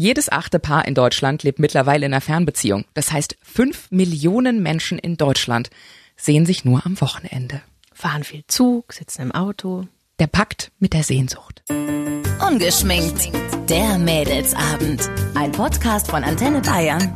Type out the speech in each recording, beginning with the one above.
Jedes achte Paar in Deutschland lebt mittlerweile in einer Fernbeziehung. Das heißt, fünf Millionen Menschen in Deutschland sehen sich nur am Wochenende. Fahren viel Zug, sitzen im Auto. Der Pakt mit der Sehnsucht. Ungeschminkt. Der Mädelsabend. Ein Podcast von Antenne Bayern.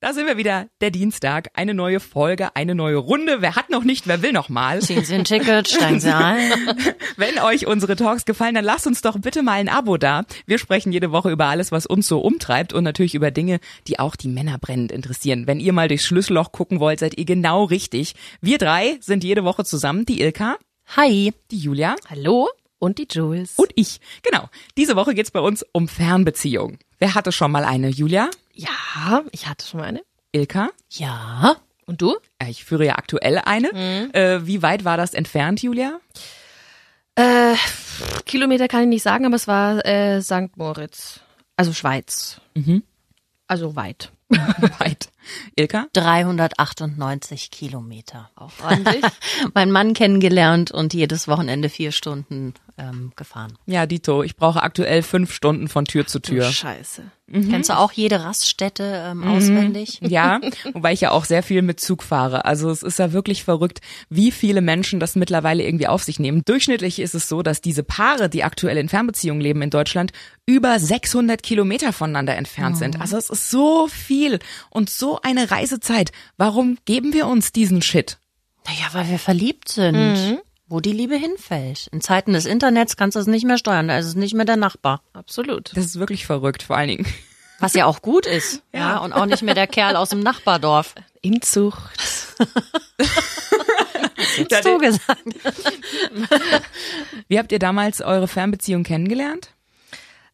Da sind wir wieder, der Dienstag, eine neue Folge, eine neue Runde. Wer hat noch nicht, wer will noch mal? Ziehen Sie ein Ticket, steigen Sie ein. Wenn euch unsere Talks gefallen, dann lasst uns doch bitte mal ein Abo da. Wir sprechen jede Woche über alles, was uns so umtreibt und natürlich über Dinge, die auch die Männer brennend interessieren. Wenn ihr mal durchs Schlüsselloch gucken wollt, seid ihr genau richtig. Wir drei sind jede Woche zusammen, die Ilka, Hi. die Julia Hallo und die Jules. und ich. Genau. Diese Woche geht's bei uns um Fernbeziehungen. Wer hatte schon mal eine? Julia? ja, ich hatte schon mal eine. Ilka? Ja. Und du? Ich führe ja aktuell eine. Äh, wie weit war das entfernt, Julia? Äh, Kilometer kann ich nicht sagen, aber es war äh, St. Moritz. Also Schweiz. Also weit. weit. Ilka? 398 Kilometer. Auch ordentlich. Mein Mann kennengelernt und jedes Wochenende vier Stunden ähm, gefahren. Ja, Dito. Ich brauche aktuell fünf Stunden von Tür zu Tür. Scheiße. Kennst du auch jede Raststätte ähm, auswendig? Ja, wobei ich ja auch sehr viel mit Zug fahre. Also es ist ja wirklich verrückt, wie viele Menschen das mittlerweile irgendwie auf sich nehmen. Durchschnittlich ist es so, dass diese Paare, die aktuell in Fernbeziehungen leben in Deutschland, über 600 Kilometer voneinander entfernt sind. Also es ist so viel und so eine Reisezeit. Warum geben wir uns diesen Shit? Naja, weil wir verliebt sind. Wo die Liebe hinfällt. In Zeiten des Internets kannst du es nicht mehr steuern, da ist es nicht mehr der Nachbar. Absolut. Das ist wirklich verrückt, vor allen Dingen. Was ja auch gut ist. ja. Und auch nicht mehr der Kerl aus dem Nachbardorf. Inzucht. Hast du gesagt. Wie habt ihr damals eure Fernbeziehung kennengelernt?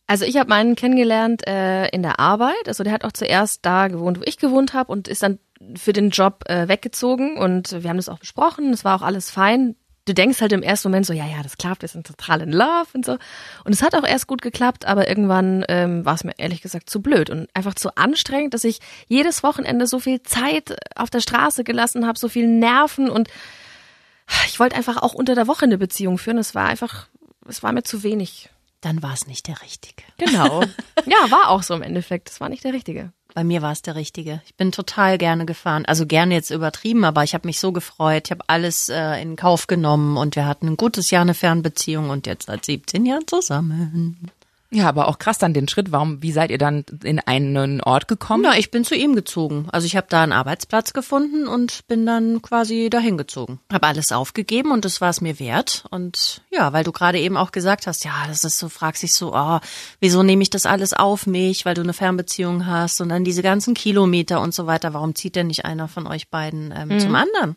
Also ich habe meinen kennengelernt äh, in der Arbeit. Also der hat auch zuerst da gewohnt, wo ich gewohnt habe und ist dann für den Job äh, weggezogen und wir haben das auch besprochen. Es war auch alles fein. Du denkst halt im ersten Moment so, ja, ja, das klappt, wir sind total in Love und so. Und es hat auch erst gut geklappt, aber irgendwann ähm, war es mir ehrlich gesagt zu blöd und einfach zu anstrengend, dass ich jedes Wochenende so viel Zeit auf der Straße gelassen habe, so viel Nerven und ich wollte einfach auch unter der Woche eine Beziehung führen. Es war einfach, es war mir zu wenig. Dann war es nicht der Richtige. Genau. ja, war auch so im Endeffekt. Das war nicht der richtige. Bei mir war es der Richtige. Ich bin total gerne gefahren. Also gerne jetzt übertrieben, aber ich habe mich so gefreut. Ich habe alles äh, in Kauf genommen und wir hatten ein gutes Jahr eine Fernbeziehung und jetzt seit 17 Jahren zusammen. Ja, aber auch krass dann den Schritt. Warum, wie seid ihr dann in einen Ort gekommen? Na, ich bin zu ihm gezogen. Also ich habe da einen Arbeitsplatz gefunden und bin dann quasi dahin gezogen. Habe alles aufgegeben und das war es mir wert. Und ja, weil du gerade eben auch gesagt hast, ja, das ist so, fragst dich so, oh, wieso nehme ich das alles auf mich, weil du eine Fernbeziehung hast und dann diese ganzen Kilometer und so weiter. Warum zieht denn nicht einer von euch beiden ähm, zum anderen?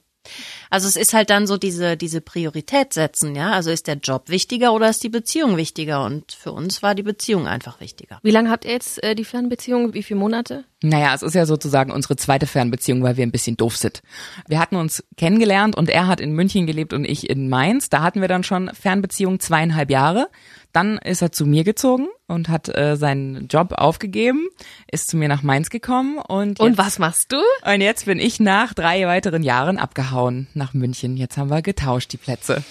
Also es ist halt dann so diese, diese Priorität setzen, ja. Also ist der Job wichtiger oder ist die Beziehung wichtiger? Und für uns war die Beziehung einfach wichtiger. Wie lange habt ihr jetzt äh, die Fernbeziehung? Wie viele Monate? Naja, es ist ja sozusagen unsere zweite Fernbeziehung, weil wir ein bisschen doof sind. Wir hatten uns kennengelernt und er hat in München gelebt und ich in Mainz. Da hatten wir dann schon Fernbeziehung zweieinhalb Jahre. Dann ist er zu mir gezogen und hat äh, seinen Job aufgegeben, ist zu mir nach Mainz gekommen und Und jetzt, was machst du? und jetzt bin ich nach drei weiteren Jahren abgehauen nach München. Jetzt haben wir getauscht die Plätze.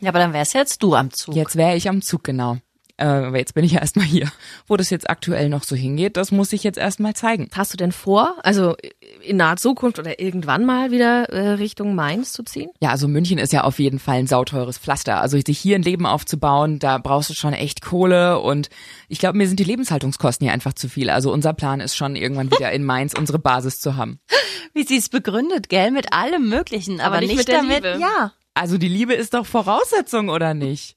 Ja, aber dann wärst jetzt du am Zug. Jetzt wäre ich am Zug, genau. Äh, aber jetzt bin ich ja erstmal hier. Wo das jetzt aktuell noch so hingeht, das muss ich jetzt erstmal zeigen. Hast du denn vor, also in naher Zukunft oder irgendwann mal wieder äh, Richtung Mainz zu ziehen? Ja, also München ist ja auf jeden Fall ein sauteures Pflaster. Also sich hier ein Leben aufzubauen, da brauchst du schon echt Kohle und ich glaube, mir sind die Lebenshaltungskosten hier einfach zu viel. Also unser Plan ist schon irgendwann wieder in Mainz unsere Basis zu haben. Wie sie es begründet, gell? Mit allem Möglichen, aber, Aber nicht nicht, mit der damit. Liebe. Ja. Also die Liebe ist doch Voraussetzung, oder nicht?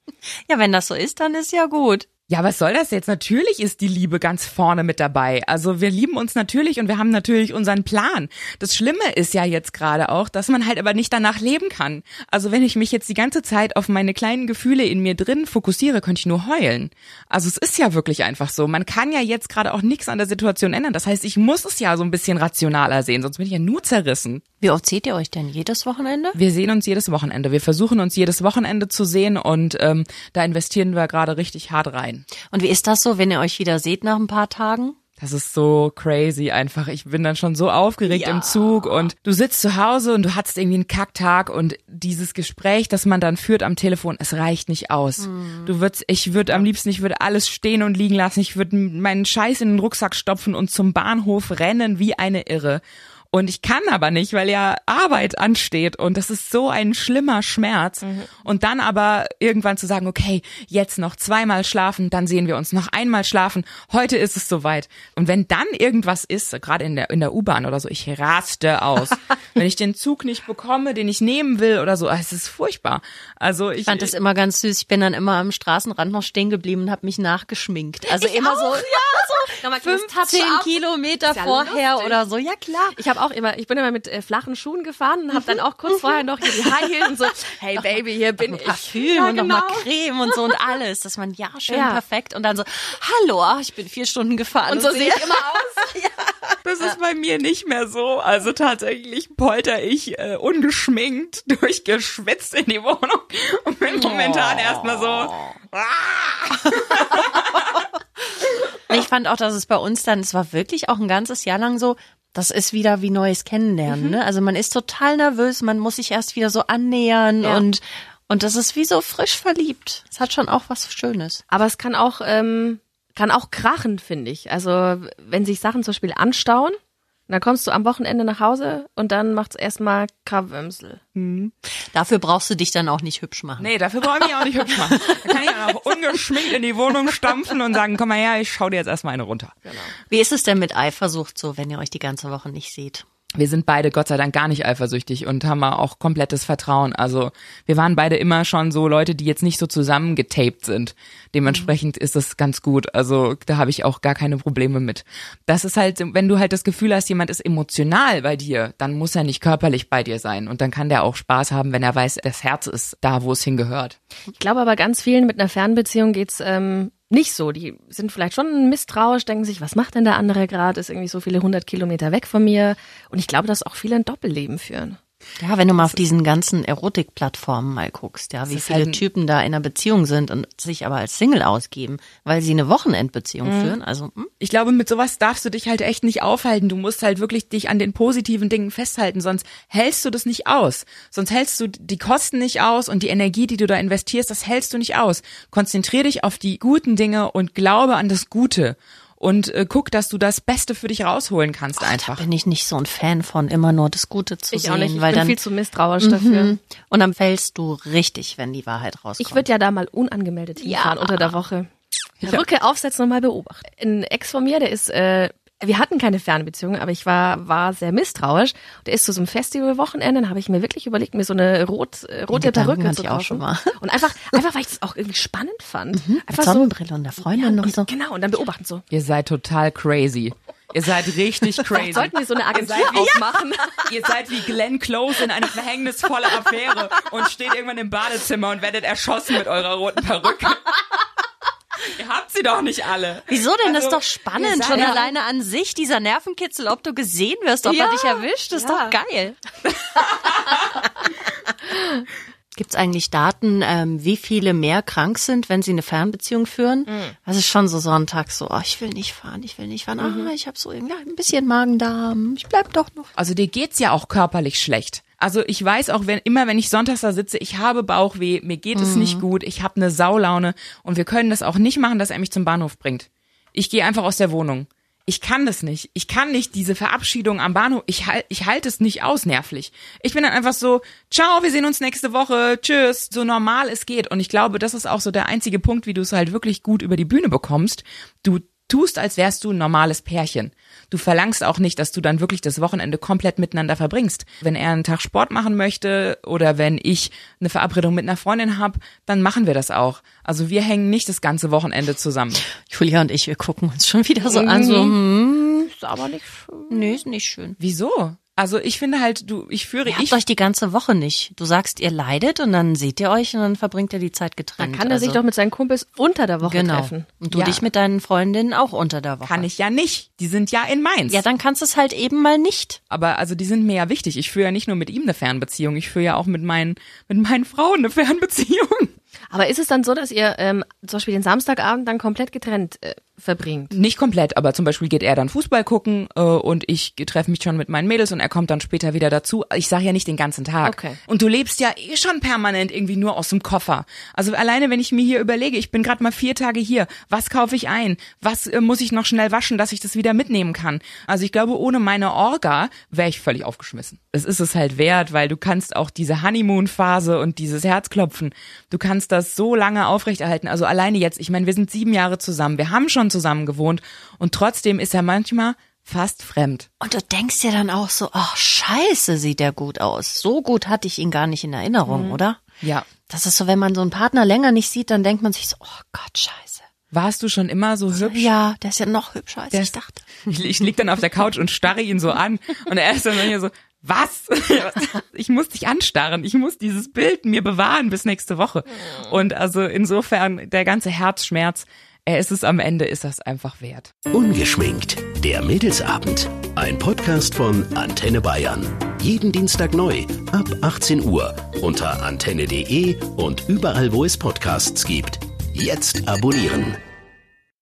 Ja, wenn das so ist, dann ist ja gut. Ja, was soll das jetzt? Natürlich ist die Liebe ganz vorne mit dabei. Also wir lieben uns natürlich und wir haben natürlich unseren Plan. Das Schlimme ist ja jetzt gerade auch, dass man halt aber nicht danach leben kann. Also wenn ich mich jetzt die ganze Zeit auf meine kleinen Gefühle in mir drin fokussiere, könnte ich nur heulen. Also es ist ja wirklich einfach so. Man kann ja jetzt gerade auch nichts an der Situation ändern. Das heißt, ich muss es ja so ein bisschen rationaler sehen, sonst bin ich ja nur zerrissen. Wie oft seht ihr euch denn jedes Wochenende? Wir sehen uns jedes Wochenende. Wir versuchen uns jedes Wochenende zu sehen und ähm, da investieren wir gerade richtig hart rein. Und wie ist das so, wenn ihr euch wieder seht nach ein paar Tagen? Das ist so crazy einfach. Ich bin dann schon so aufgeregt im Zug und du sitzt zu Hause und du hattest irgendwie einen Kacktag und dieses Gespräch, das man dann führt am Telefon, es reicht nicht aus. Du würdest, ich würde am liebsten, ich würde alles stehen und liegen lassen. Ich würde meinen Scheiß in den Rucksack stopfen und zum Bahnhof rennen wie eine Irre. Und ich kann aber nicht, weil ja Arbeit ansteht und das ist so ein schlimmer Schmerz. Und dann aber irgendwann zu sagen, okay, jetzt noch zweimal schlafen, dann sehen wir uns noch einmal schlafen. Heute ist es soweit. Und wenn dann irgendwas ist, gerade in der, in der U-Bahn oder so, ich raste aus. wenn ich den Zug nicht bekomme, den ich nehmen will oder so, ah, es ist furchtbar. Also ich, Ich fand das immer ganz süß. Ich bin dann immer am Straßenrand noch stehen geblieben und habe mich nachgeschminkt. Also immer so, ja, so 15 Kilometer ja vorher lustig. oder so. Ja klar. Ich habe auch immer, ich bin immer mit äh, flachen Schuhen gefahren und habe dann auch kurz vorher noch hier die High Heels und so, hey Baby, hier bin ich. Parfüm Ja, und nochmal genau. Creme und so und alles, dass man ja schön Ja. perfekt und dann so, hallo, ach, ich bin vier Stunden gefahren. Und so sehe ich immer aus. Das ist bei mir nicht mehr so. Also tatsächlich polter ich äh, ungeschminkt, durchgeschwitzt in die Wohnung und bin momentan erstmal so. Ich fand auch, dass es bei uns dann, es war wirklich auch ein ganzes Jahr lang so, das ist wieder wie neues Kennenlernen. Ne? Also man ist total nervös, man muss sich erst wieder so annähern Ja. und und das ist wie so frisch verliebt. Es hat schon auch was Schönes. Aber es kann auch, ähm, kann auch krachen, finde ich. Also wenn sich Sachen zum Beispiel anstauen, dann kommst du am Wochenende nach Hause und dann macht's erstmal Krawömsel. Dafür brauchst du dich dann auch nicht hübsch machen. Nee, dafür brauche ich mich auch nicht hübsch machen. Da kann ich auch ungeschminkt in die Wohnung stampfen und sagen, komm mal her, ich schau dir jetzt erstmal eine runter. Wie ist es denn mit Eifersucht so, wenn ihr euch die ganze Woche nicht seht? Wir sind beide Gott sei Dank gar nicht eifersüchtig und haben auch komplettes Vertrauen. Also wir waren beide immer schon so Leute, die jetzt nicht so zusammengetaped sind. Dementsprechend ist es ganz gut. Also da habe ich auch gar keine Probleme mit. Das ist halt, wenn du halt das Gefühl hast, jemand ist emotional bei dir, dann muss er nicht körperlich bei dir sein. Und dann kann der auch Spaß haben, wenn er weiß, das Herz ist da, wo es hingehört. Ich glaube aber ganz vielen mit einer Fernbeziehung geht's ähm, nicht so. Die sind vielleicht schon misstrauisch, denken sich, was macht denn der andere gerade? Ist irgendwie so viele hundert Kilometer weg von mir. Und ich glaube, dass auch viele ein Doppelleben führen. Ja, wenn du mal auf diesen ganzen Erotikplattformen mal guckst, ja, wie viele halt Typen da in einer Beziehung sind und sich aber als Single ausgeben, weil sie eine Wochenendbeziehung führen. Also, hm? ich glaube, mit sowas darfst du dich halt echt nicht aufhalten. Du musst halt wirklich dich an den positiven Dingen festhalten, sonst hältst du das nicht aus. Sonst hältst du die Kosten nicht aus und die Energie, die du da investierst, das hältst du nicht aus. Konzentrier dich auf die guten Dinge und glaube an das Gute. Und äh, guck, dass du das Beste für dich rausholen kannst einfach. bin ich nicht so ein Fan von, immer nur das Gute zu Ich sehen, auch nicht. Ich weil bin dann viel zu misstrauisch dafür. Mhm. und dann fällst du richtig, wenn die Wahrheit rauskommt. Ich würde ja da mal unangemeldet hinfahren unter der Woche. Perücke aufsetzen und mal beobachten. Ein Ex von mir, der ist, äh, wir hatten keine Fernbeziehung, aber ich war, war sehr misstrauisch. Der ist zu so einem Festivalwochenende, dann habe ich mir wirklich überlegt, mir so eine rot, äh, rote Gedanken Perücke hatte zu ich auch kaufen. schon mal. Und einfach, einfach, weil ich das auch irgendwie spannend fand. mit Einfach so, Sonnenbrille und der Freundin noch und, so. genau, und dann beobachten so. Ihr seid total crazy. Ihr seid richtig crazy. Sollten wir so eine Agentur Ihr aufmachen? Ihr seid wie Glenn Close in eine verhängnisvolle Affäre und steht irgendwann im Badezimmer und werdet erschossen mit eurer roten Perücke. Ihr habt sie doch nicht alle. Wieso denn? das ist Also, doch spannend. Schon ja- alleine an sich, dieser Nervenkitzel, ob du gesehen wirst, ob Ja, er dich erwischt, ist ja. doch geil. Gibt es eigentlich Daten, ähm, wie viele mehr krank sind, wenn sie eine Fernbeziehung führen? Das ist schon so Sonntag so, oh, ich will nicht fahren, ich will nicht fahren. Ah, ich habe so irgendwie ein bisschen Magen-Darm. Ich bleib doch noch. Also dir geht's ja auch körperlich schlecht. Also ich weiß auch, wenn immer wenn ich sonntags da sitze, ich habe Bauchweh, mir geht es nicht gut, ich habe eine Saulaune und wir können das auch nicht machen, dass er mich zum Bahnhof bringt. Ich gehe einfach aus der Wohnung. Ich kann das nicht. Ich kann nicht diese Verabschiedung am Bahnhof. Ich halt ich halte es nicht aus nervlich. Ich bin dann einfach so, ciao, wir sehen uns nächste Woche. Tschüss, so normal es geht und ich glaube, das ist auch so der einzige Punkt, wie du es halt wirklich gut über die Bühne bekommst. Du tust, als wärst du ein normales Pärchen. Du verlangst auch nicht, dass du dann wirklich das Wochenende komplett miteinander verbringst. Wenn er einen Tag Sport machen möchte oder wenn ich eine Verabredung mit einer Freundin habe, dann machen wir das auch. Also wir hängen nicht das ganze Wochenende zusammen. Julia und ich, wir gucken uns schon wieder so an, so, hm, Ist aber nicht schön. nee, ist nicht schön. Wieso? Also ich finde halt, du, ich führe Ihr habt ich. euch die ganze Woche nicht. Du sagst, ihr leidet und dann seht ihr euch und dann verbringt ihr die Zeit Dann getrennt. kann er sich Also, doch mit seinen Kumpels unter der Woche genau. treffen. Und du Ja. dich mit deinen Freundinnen auch unter der Woche. Kann ich ja nicht. Die sind ja in Mainz. Ja, dann kannst du es halt eben mal nicht. Aber also die sind mir ja wichtig. Ich führe ja nicht nur mit ihm eine Fernbeziehung, ich führe ja auch mit meinen, mit meinen Frauen eine Fernbeziehung. Aber ist es dann so, dass ihr ähm, zum Beispiel den Samstagabend dann komplett getrennt äh, verbringt. Nicht komplett, aber zum Beispiel geht er dann Fußball gucken äh, und ich treffe mich schon mit meinen Mädels und er kommt dann später wieder dazu. Ich sage ja nicht den ganzen Tag. Okay. Und du lebst ja eh schon permanent irgendwie nur aus dem Koffer. Also alleine, wenn ich mir hier überlege, ich bin gerade mal vier Tage hier, was kaufe ich ein? Was äh, muss ich noch schnell waschen, dass ich das wieder mitnehmen kann? Also ich glaube, ohne meine Orga wäre ich völlig aufgeschmissen. Es ist es halt wert, weil du kannst auch diese Honeymoon-Phase und dieses Herzklopfen, du kannst das so lange aufrechterhalten. Also alleine jetzt, ich meine, wir sind sieben Jahre zusammen, wir haben schon zusammen gewohnt und trotzdem ist er manchmal fast fremd. Und du denkst dir dann auch so, ach scheiße, sieht der gut aus. So gut hatte ich ihn gar nicht in Erinnerung, oder? Ja. Das ist so, wenn man so einen Partner länger nicht sieht, dann denkt man sich so, oh Gott, scheiße. Warst du schon immer so hübsch? Ja, der ist ja noch hübscher, als Der ich dachte. Ich, ich lieg dann auf der Couch und starre ihn so an und er ist dann hier so, was? Ich muss dich anstarren. Ich muss dieses Bild mir bewahren bis nächste Woche. Und also insofern der ganze Herzschmerz, er ist es am Ende, ist das einfach wert. Ungeschminkt. Der Mädelsabend. Ein Podcast von Antenne Bayern. Jeden Dienstag neu ab 18 Uhr unter antenne.de und überall, wo es Podcasts gibt. Jetzt abonnieren.